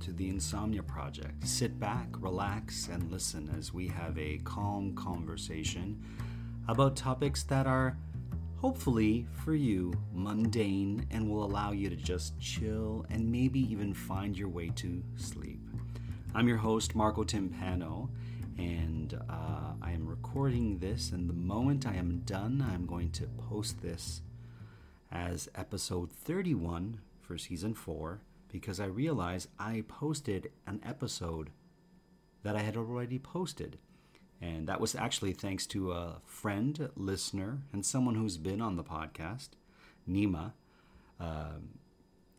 to the Insomnia Project. Sit back, relax, and listen as we have a calm conversation about topics that are hopefully for you mundane and will allow you to just chill and maybe even find your way to sleep. I'm your host, Marco Timpano, and uh, I am recording this. And the moment I am done, I'm going to post this as episode 31 for season 4 because I realized I posted an episode that I had already posted. And that was actually thanks to a friend, listener, and someone who's been on the podcast, Nima. Um,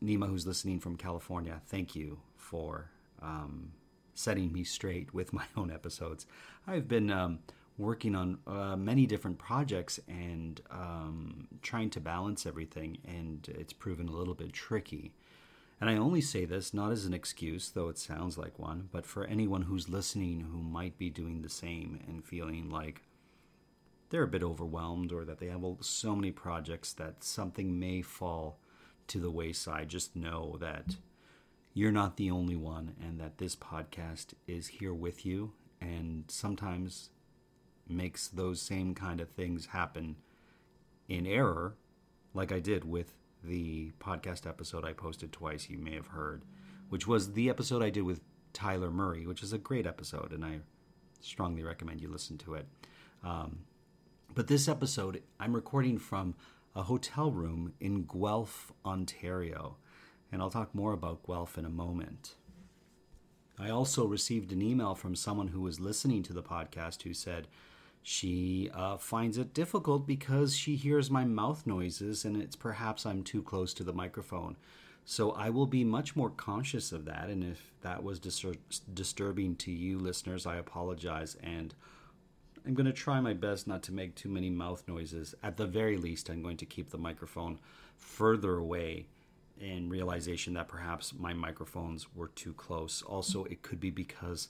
Nima, who's listening from California, thank you for um, setting me straight with my own episodes. I've been um, working on uh, many different projects and um, trying to balance everything, and it's proven a little bit tricky. And I only say this not as an excuse, though it sounds like one, but for anyone who's listening who might be doing the same and feeling like they're a bit overwhelmed or that they have so many projects that something may fall to the wayside. Just know that you're not the only one and that this podcast is here with you and sometimes makes those same kind of things happen in error, like I did with the podcast episode I posted twice, you may have heard, which was the episode I did with Tyler Murray, which is a great episode, and I strongly recommend you listen to it. Um, but this episode, I'm recording from a hotel room in Guelph, Ontario, and I'll talk more about Guelph in a moment. I also received an email from someone who was listening to the podcast who said, she uh, finds it difficult because she hears my mouth noises and it's perhaps I'm too close to the microphone. So I will be much more conscious of that. And if that was distur- disturbing to you listeners, I apologize. And I'm going to try my best not to make too many mouth noises. At the very least, I'm going to keep the microphone further away in realization that perhaps my microphones were too close. Also, it could be because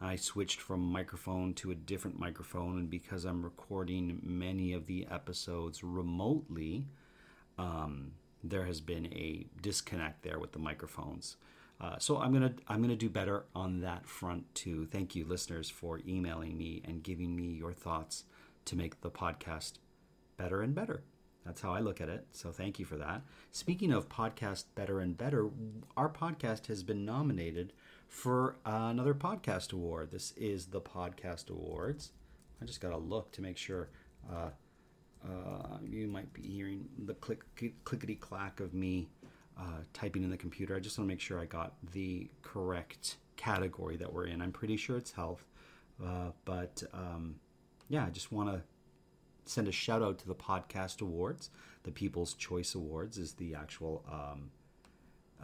I switched from microphone to a different microphone, and because I'm recording many of the episodes remotely, um, there has been a disconnect there with the microphones. Uh, so I'm gonna I'm gonna do better on that front too. Thank you, listeners, for emailing me and giving me your thoughts to make the podcast better and better. That's how I look at it. So thank you for that. Speaking of podcast better and better, our podcast has been nominated for uh, another podcast award. This is the Podcast Awards. I just got to look to make sure. Uh, uh, you might be hearing the click, clickety clack of me uh, typing in the computer. I just want to make sure I got the correct category that we're in. I'm pretty sure it's health, uh, but um, yeah, I just want to send a shout out to the Podcast Awards. The People's Choice Awards is the actual um,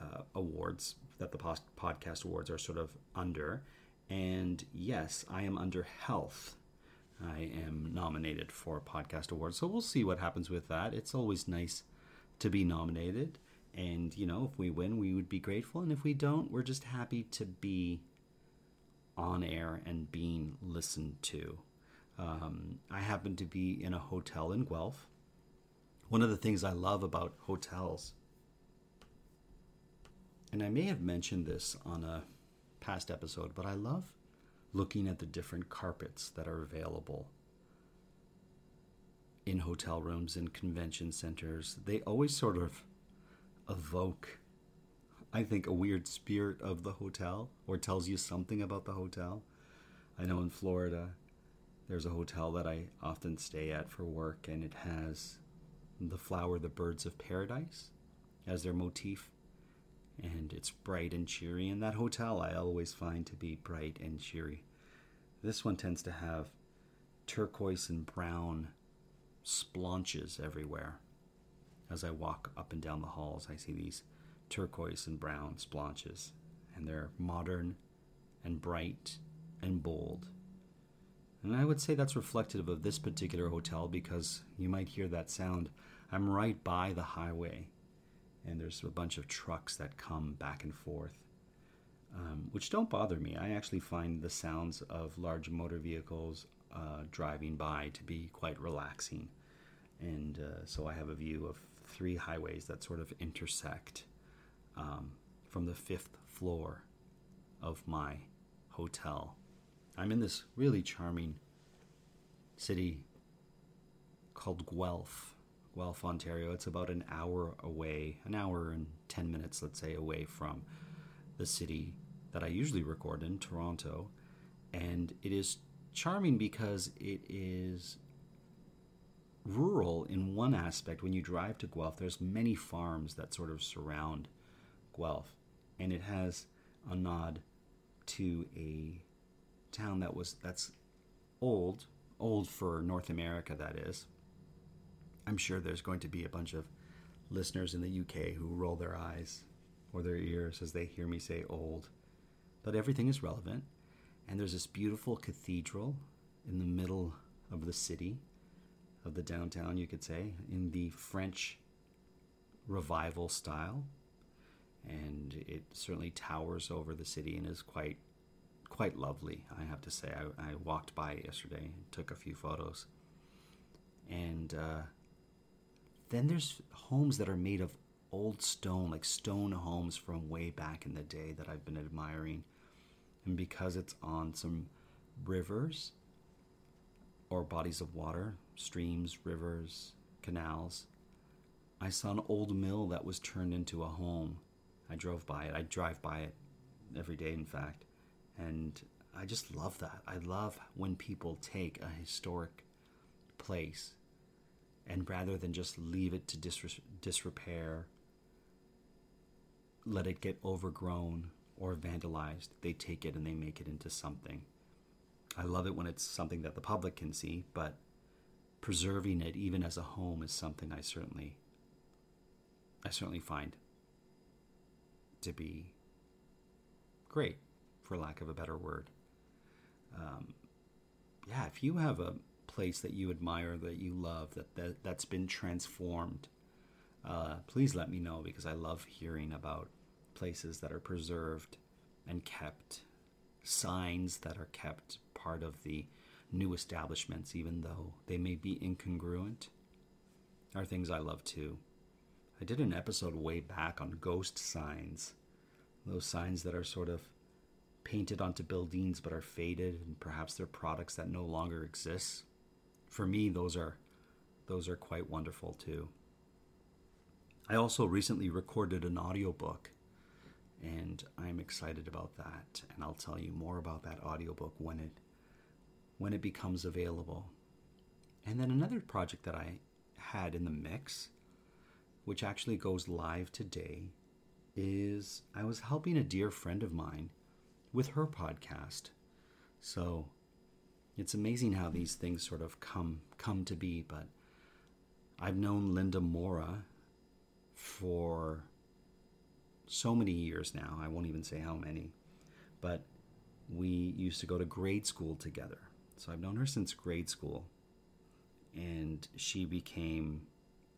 uh, awards that the podcast awards are sort of under. And yes, I am under health. I am nominated for podcast awards. So we'll see what happens with that. It's always nice to be nominated. And, you know, if we win, we would be grateful. And if we don't, we're just happy to be on air and being listened to. Um, I happen to be in a hotel in Guelph. One of the things I love about hotels and I may have mentioned this on a past episode, but I love looking at the different carpets that are available in hotel rooms and convention centers, they always sort of evoke, I think, a weird spirit of the hotel or tells you something about the hotel. I know in Florida, there's a hotel that I often stay at for work, and it has the flower, the birds of paradise, as their motif. And it's bright and cheery. And that hotel I always find to be bright and cheery. This one tends to have turquoise and brown splotches everywhere. As I walk up and down the halls, I see these turquoise and brown splotches, and they're modern and bright and bold. And I would say that's reflective of this particular hotel because you might hear that sound. I'm right by the highway, and there's a bunch of trucks that come back and forth, um, which don't bother me. I actually find the sounds of large motor vehicles uh, driving by to be quite relaxing. And uh, so I have a view of three highways that sort of intersect um, from the fifth floor of my hotel. I'm in this really charming city called Guelph, Guelph, Ontario. It's about an hour away, an hour and 10 minutes, let's say, away from the city that I usually record in, Toronto. And it is charming because it is rural in one aspect. When you drive to Guelph, there's many farms that sort of surround Guelph, and it has a nod to a town that was that's old, old for North America. That is. I'm sure there's going to be a bunch of listeners in the UK who roll their eyes or their ears as they hear me say old, but everything is relevant. And there's this beautiful cathedral in the middle of the city of the downtown, you could say, in the French revival style. And it certainly towers over the city and is quite quite lovely, I have to say. I, I walked by yesterday, took a few photos. And uh, then there's homes that are made of old stone, like stone homes from way back in the day that I've been admiring. And because it's on some rivers or bodies of water, streams, rivers, canals. I saw an old mill that was turned into a home. I drove by it. I drive by it every day, in fact. And I just love that. I love when people take a historic place and rather than just leave it to disre- disrepair, let it get overgrown or vandalized, they take it and they make it into something. I love it when it's something that the public can see, but preserving it even as a home is something I certainly I certainly find to be great, for lack of a better word. Um, yeah, if you have a place that you admire, that you love, that, that that's been transformed, uh, please let me know because I love hearing about places that are preserved and kept, signs that are kept part of the new establishments, even though they may be incongruent, are things I love too. I did an episode way back on ghost signs, those signs that are sort of painted onto buildings but are faded and perhaps they're products that no longer exist. For me, those are those are quite wonderful too. I also recently recorded an audiobook and I'm excited about that and I'll tell you more about that audiobook when it when it becomes available. And then another project that I had in the mix, which actually goes live today, is I was helping a dear friend of mine with her podcast. So it's amazing how these things sort of come come to be, but I've known Linda Mora for so many years now. I won't even say how many. But we used to go to grade school together. So I've known her since grade school. And she became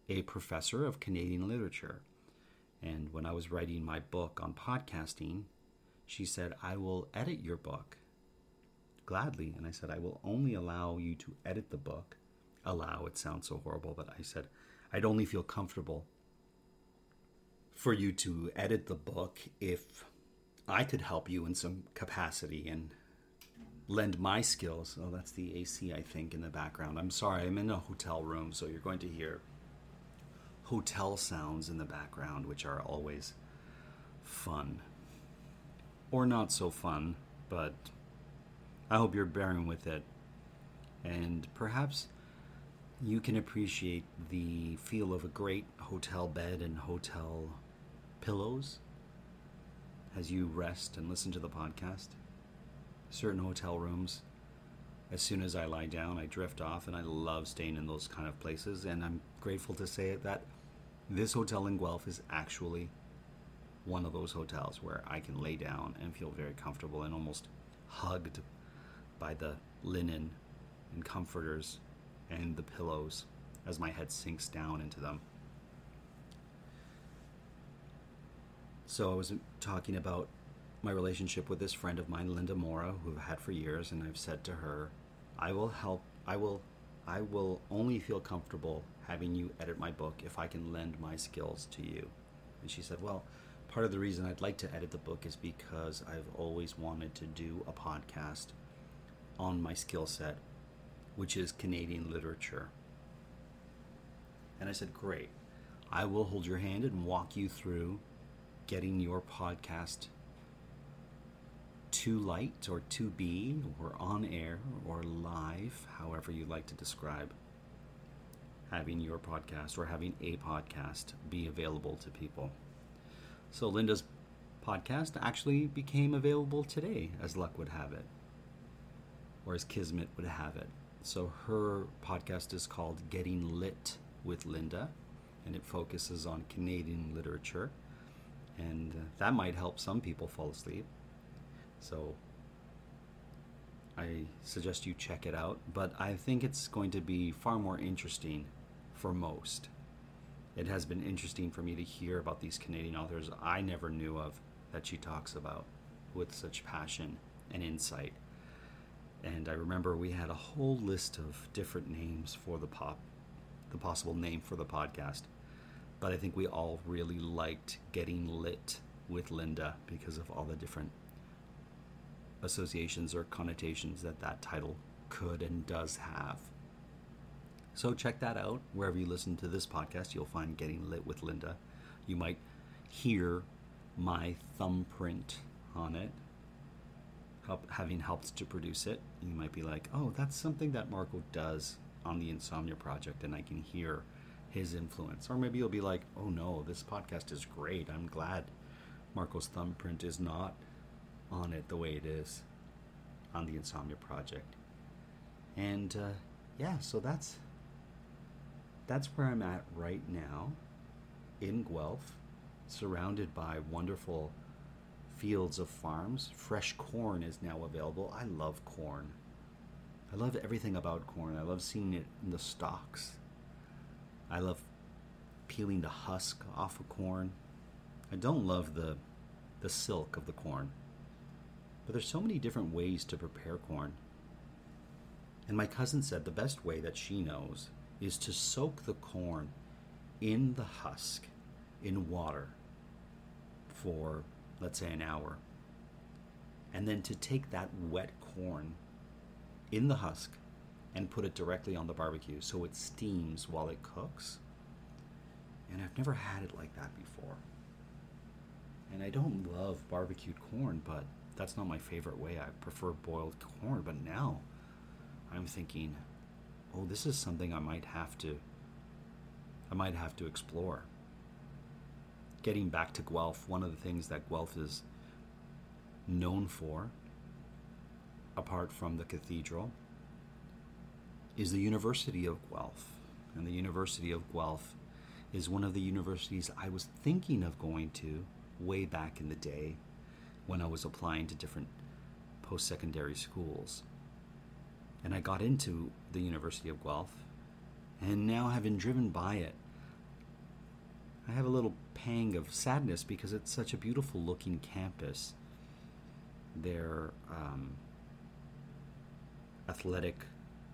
a professor of Canadian literature. And when I was writing my book on podcasting, she said, I will edit your book gladly. And I said, I will only allow you to edit the book. Allow, it sounds so horrible, but I said, I'd only feel comfortable for you to edit the book if I could help you in some capacity. And lend my skills. Oh, that's the AC, I think, in the background. I'm sorry, I'm in a hotel room, so you're going to hear hotel sounds in the background, which are always fun. Or not so fun, but I hope you're bearing with it. And perhaps you can appreciate the feel of a great hotel bed and hotel pillows as you rest and listen to the podcast. Certain hotel rooms, as soon as I lie down, I drift off, and I love staying in those kind of places. And I'm grateful to say that this hotel in Guelph is actually one of those hotels where I can lay down and feel very comfortable and almost hugged by the linen and comforters and the pillows as my head sinks down into them. So I was talking about my relationship with this friend of mine, Linda Mora, who I've had for years, and I've said to her, I will help I will I will only feel comfortable having you edit my book if I can lend my skills to you. And she said, Well, part of the reason I'd like to edit the book is because I've always wanted to do a podcast on my skill set, which is Canadian literature. And I said, Great. I will hold your hand and walk you through getting your podcast to light or to be or on air or live, however you like to describe having your podcast or having a podcast be available to people. So Linda's podcast actually became available today, as luck would have it, or as Kismet would have it. So her podcast is called Getting Lit with Linda, and it focuses on Canadian literature. And uh, that might help some people fall asleep. So I suggest you check it out, but I think it's going to be far more interesting for most. It has been interesting for me to hear about these Canadian authors I never knew of that she talks about with such passion and insight. And I remember we had a whole list of different names for the pop the possible name for the podcast. But I think we all really liked getting lit with Linda because of all the different associations or connotations that that title could and does have. So check that out. Wherever you listen to this podcast, you'll find Getting Lit with Linda. You might hear my thumbprint on it, help, having helped to produce it. You might be like, oh, that's something that Marco does on the Insomnia Project, and I can hear his influence. Or maybe you'll be like, oh no, this podcast is great. I'm glad Marco's thumbprint is not on it the way it is on the Insomnia Project. And uh, yeah, so that's that's where I'm at right now in Guelph, surrounded by wonderful fields of farms. Fresh corn is now available. I love corn. I love everything about corn. I love seeing it in the stalks. I love peeling the husk off of corn. I don't love the the silk of the corn. But there's so many different ways to prepare corn. And my cousin said the best way that she knows is to soak the corn in the husk in water for, let's say, an hour. And then to take that wet corn in the husk and put it directly on the barbecue so it steams while it cooks. And I've never had it like that before. And I don't love barbecued corn, but that's not my favorite way. I prefer boiled corn, but now I'm thinking, oh, this is something I might have to I might have to explore. Getting back to Guelph, one of the things that Guelph is known for, apart from the cathedral, is the University of Guelph. And the University of Guelph is one of the universities I was thinking of going to way back in the day when I was applying to different post secondary schools. And I got into the University of Guelph, and now having driven by it, I have a little pang of sadness because it's such a beautiful looking campus. Their um, athletic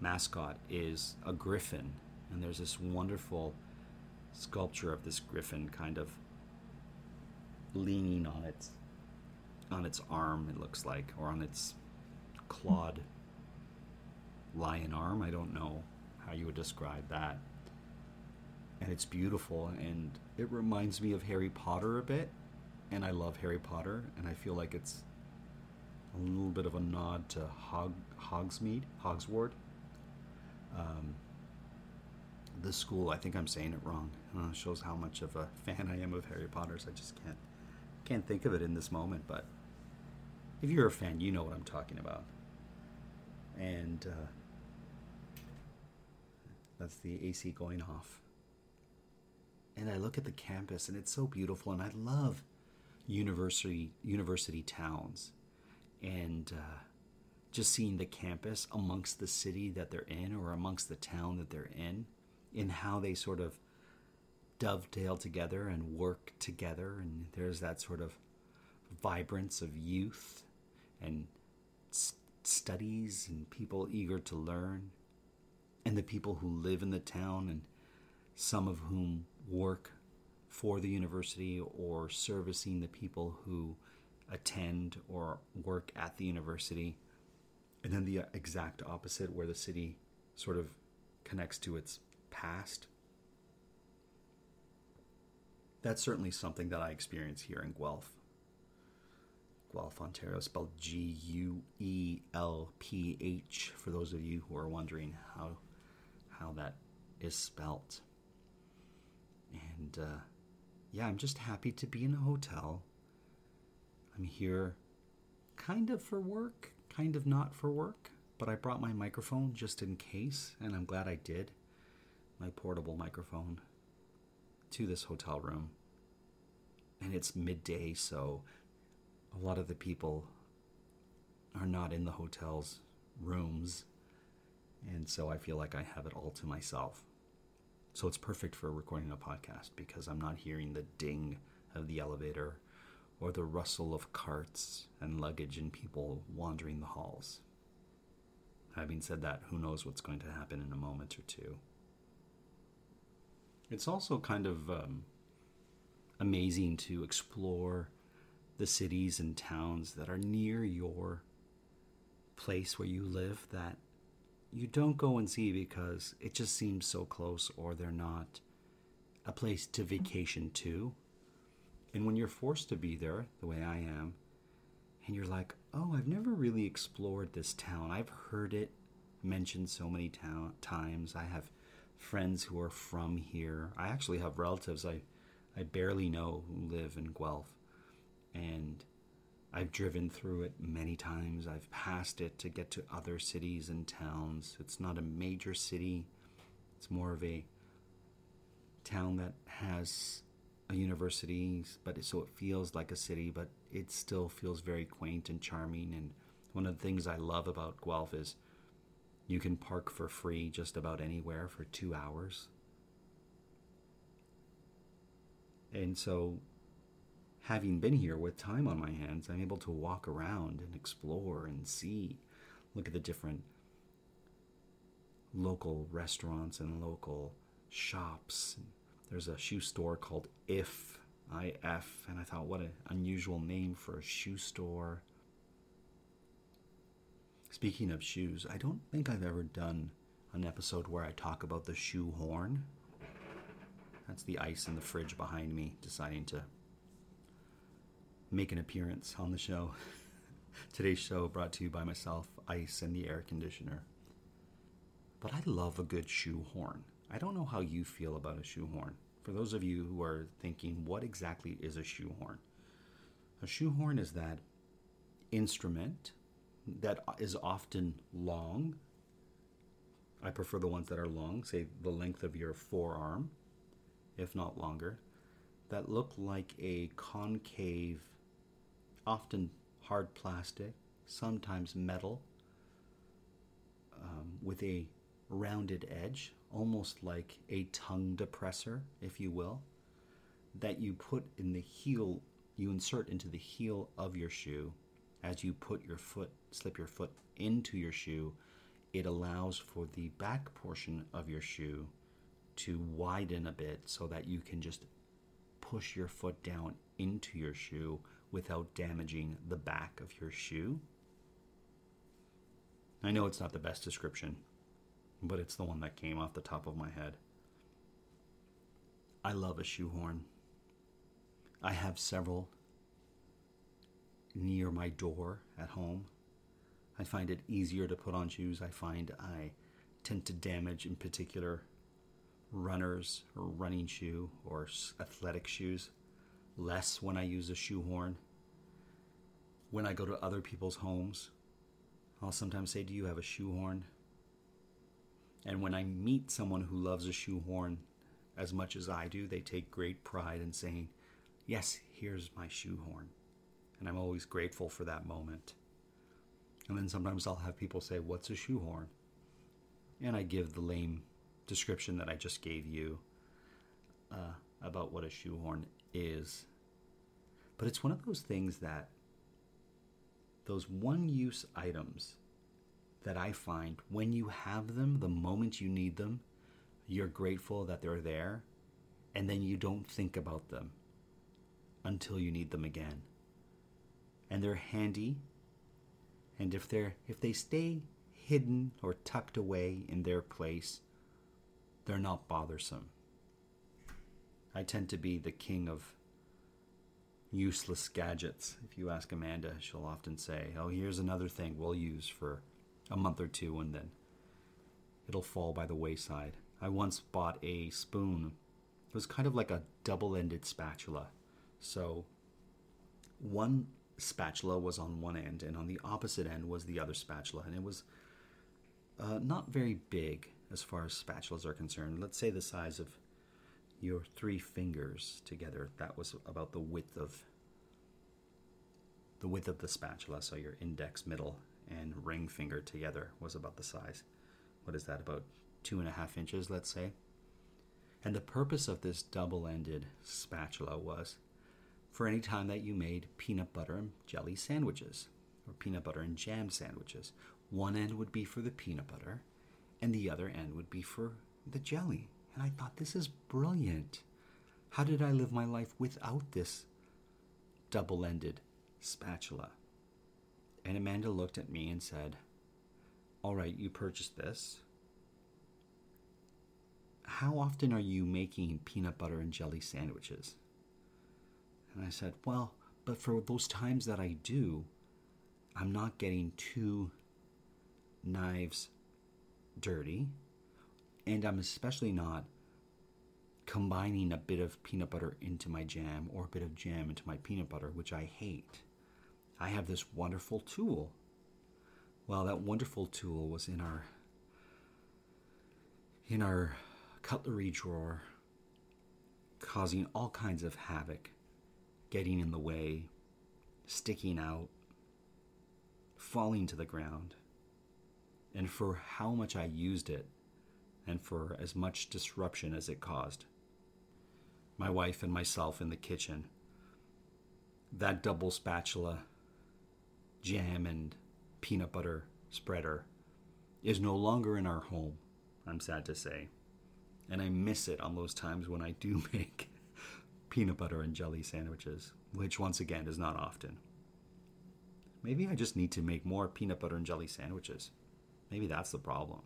mascot is a griffin, and there's this wonderful sculpture of this griffin kind of leaning on its on its arm, it looks like, or on its clawed lion arm. I don't know how you would describe that. And it's beautiful, and it reminds me of Harry Potter a bit. And I love Harry Potter, and I feel like it's a little bit of a nod to Hog, Hogsmeade, Hogsward. Um, the school, I think I'm saying it wrong. Uh, shows how much of a fan I am of Harry Potter's. I just can't can't think of it in this moment, but if you're a fan, you know what I'm talking about. And uh, that's the AC going off. And I look at the campus, and it's so beautiful, and I love university university towns, and uh, just seeing the campus amongst the city that they're in, or amongst the town that they're in, in how they sort of dovetail together and work together, and there's that sort of vibrance of youth and s- studies and people eager to learn, and the people who live in the town, and some of whom work for the university or servicing the people who attend or work at the university. And then the uh, exact opposite, where the city sort of connects to its past. That's certainly something that I experience here in Guelph. Guelph, Ontario, spelled G U E L P H, for those of you who are wondering how, how that is spelt. And uh, yeah, I'm just happy to be in a hotel. I'm here kind of for work, kind of not for work, but I brought my microphone just in case, and I'm glad I did. My portable microphone to this hotel room. And it's midday, so a lot of the people are not in the hotel's rooms. And so I feel like I have it all to myself. So it's perfect for recording a podcast because I'm not hearing the ding of the elevator or the rustle of carts and luggage and people wandering the halls. Having said that, who knows what's going to happen in a moment or two. It's also kind of um, amazing to explore the cities and towns that are near your place where you live that you don't go and see because it just seems so close or they're not a place to vacation to. And when you're forced to be there, the way I am, and you're like, oh, I've never really explored this town. I've heard it mentioned so many ta- times. I have friends who are from here. I actually have relatives I, I barely know who live in Guelph. And I've driven through it many times. I've passed it to get to other cities and towns. It's not a major city, it's more of a town that has a university, but it, so it feels like a city, but it still feels very quaint and charming. And one of the things I love about Guelph is you can park for free just about anywhere for two hours. And so, having been here with time on my hands, I'm able to walk around and explore and see, look at the different local restaurants and local shops. There's a shoe store called If, IF, and I thought, what an unusual name for a shoe store. Speaking of shoes, I don't think I've ever done an episode where I talk about the shoe horn. That's the ice in the fridge behind me deciding to make an appearance on the show. Today's show brought to you by myself, ice, and the air conditioner. But I love a good shoe horn. I don't know how you feel about a shoe horn. For those of you who are thinking, what exactly is a shoe horn? A shoe horn is that instrument that is often long. I prefer the ones that are long, say the length of your forearm, if not longer, that look like a concave, often hard plastic, sometimes metal, um, with a rounded edge, almost like a tongue depressor, if you will, that you put in the heel, you insert into the heel of your shoe as you put your foot, slip your foot into your shoe. It allows for the back portion of your shoe to widen a bit so that you can just push your foot down into your shoe without damaging the back of your shoe. I know it's not the best description, but it's the one that came off the top of my head. I love a shoehorn. I have several near my door at home. I find it easier to put on shoes. I find I tend to damage, in particular, runners or running shoe or athletic shoes less when I use a shoehorn. When I go to other people's homes, I'll sometimes say, Do you have a shoehorn? And when I meet someone who loves a shoehorn as much as I do, they take great pride in saying, Yes, here's my shoehorn. And I'm always grateful for that moment. And then sometimes I'll have people say, What's a shoehorn? And I give the lame description that I just gave you uh, about what a shoehorn is. But it's one of those things that those one use items that I find when you have them, the moment you need them, you're grateful that they're there, and then you don't think about them until you need them again. And they're handy, and if they're if they stay hidden or tucked away in their place, they're not bothersome. I tend to be the king of useless gadgets. If you ask Amanda, she'll often say, Oh, here's another thing we'll use for a month or two and then it'll fall by the wayside. I once bought a spoon. It was kind of like a double ended spatula. So one spatula was on one end, and on the opposite end was the other spatula. And it was uh, not very big as far as spatulas are concerned. Let's say the size of your three fingers together. That was about the width of the width of the spatula. So your index, middle, and ring finger together was about the size. What is that? About two and a half inches, let's say. And the purpose of this double-ended spatula was for any time that you made peanut butter and jelly sandwiches or peanut butter and jam sandwiches. One end would be for the peanut butter, and the other end would be for the jelly. And I thought, this is brilliant. How did I live my life without this double ended spatula? And Amanda looked at me and said, All right, you purchased this. How often are you making peanut butter and jelly sandwiches? And I said, Well, but for those times that I do, I'm not getting two knives dirty and I'm especially not combining a bit of peanut butter into my jam or a bit of jam into my peanut butter, which I hate. I have this wonderful tool. Well, that wonderful tool was in our in our cutlery drawer, causing all kinds of havoc, getting in the way, sticking out, falling to the ground. And for how much I used it, and for as much disruption as it caused. My wife and myself in the kitchen. That double spatula, jam, and peanut butter spreader is no longer in our home, I'm sad to say. And I miss it on those times when I do make peanut butter and jelly sandwiches, which once again is not often. Maybe I just need to make more peanut butter and jelly sandwiches. Maybe that's the problem.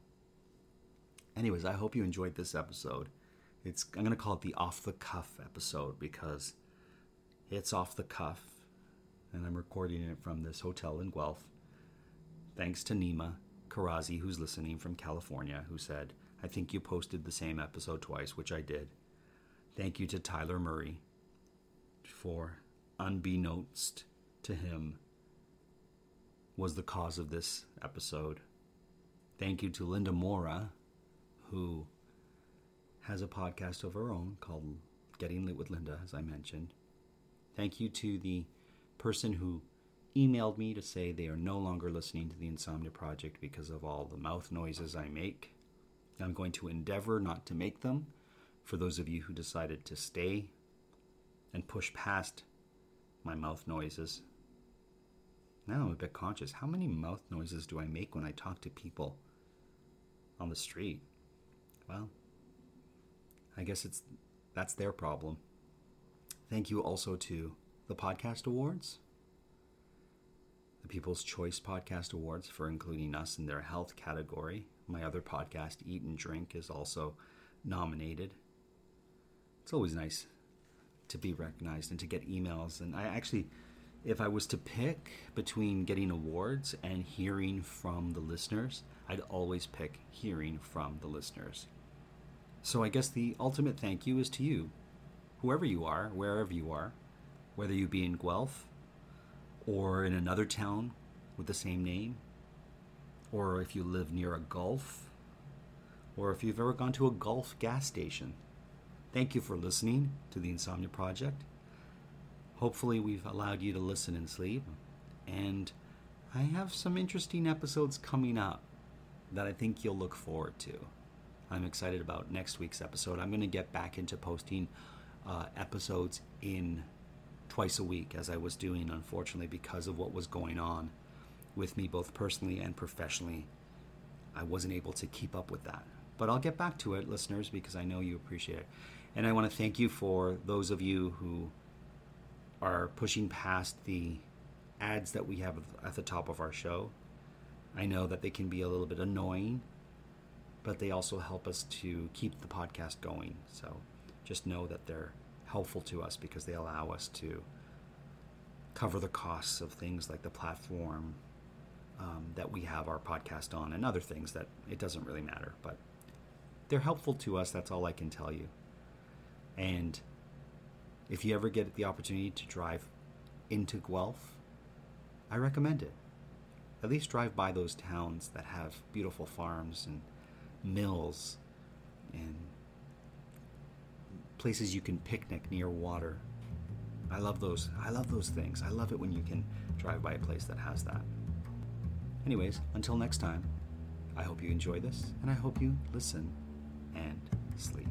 Anyways, I hope you enjoyed this episode. It's I'm gonna call it the off the cuff episode because it's off the cuff, and I'm recording it from this hotel in Guelph. Thanks to Nima Karazi, who's listening from California, who said, "I think you posted the same episode twice," which I did. Thank you to Tyler Murray for unbeknownst to him was the cause of this episode. Thank you to Linda Mora who has a podcast of her own called Getting Lit with Linda, as I mentioned. Thank you to the person who emailed me to say they are no longer listening to the Insomnia Project because of all the mouth noises I make. I'm going to endeavor not to make them for those of you who decided to stay and push past my mouth noises. Now I'm a bit conscious. How many mouth noises do I make when I talk to people on the street? Well, I guess it's that's their problem. Thank you also to the Podcast Awards, the People's Choice Podcast Awards for including us in their health category. My other podcast, Eat and Drink, is also nominated. It's always nice to be recognized and to get emails. And I actually, if I was to pick between getting awards and hearing from the listeners, I'd always pick hearing from the listeners. So I guess the ultimate thank you is to you, whoever you are, wherever you are, whether you be in Guelph or in another town with the same name, or if you live near a Gulf, or if you've ever gone to a Gulf gas station. Thank you for listening to the Insomnia Project. Hopefully, we've allowed you to listen and sleep. And I have some interesting episodes coming up that I think you'll look forward to. I'm excited about next week's episode. I'm going to get back into posting uh, episodes in twice a week as I was doing, unfortunately, because of what was going on with me, both personally and professionally. I wasn't able to keep up with that. But I'll get back to it, listeners, because I know you appreciate it. And I want to thank you for those of you who are pushing past the ads that we have at the top of our show. I know that they can be a little bit annoying, but they also help us to keep the podcast going. So just know that they're helpful to us because they allow us to cover the costs of things like the platform um, that we have our podcast on and other things that it doesn't really matter. But they're helpful to us. That's all I can tell you. And if you ever get the opportunity to drive into Guelph, I recommend it. At least drive by those towns that have beautiful farms and mills and places you can picnic near water. I love those. I love those things. I love it when you can drive by a place that has that. Anyways, until next time, I hope you enjoy this and I hope you listen and sleep.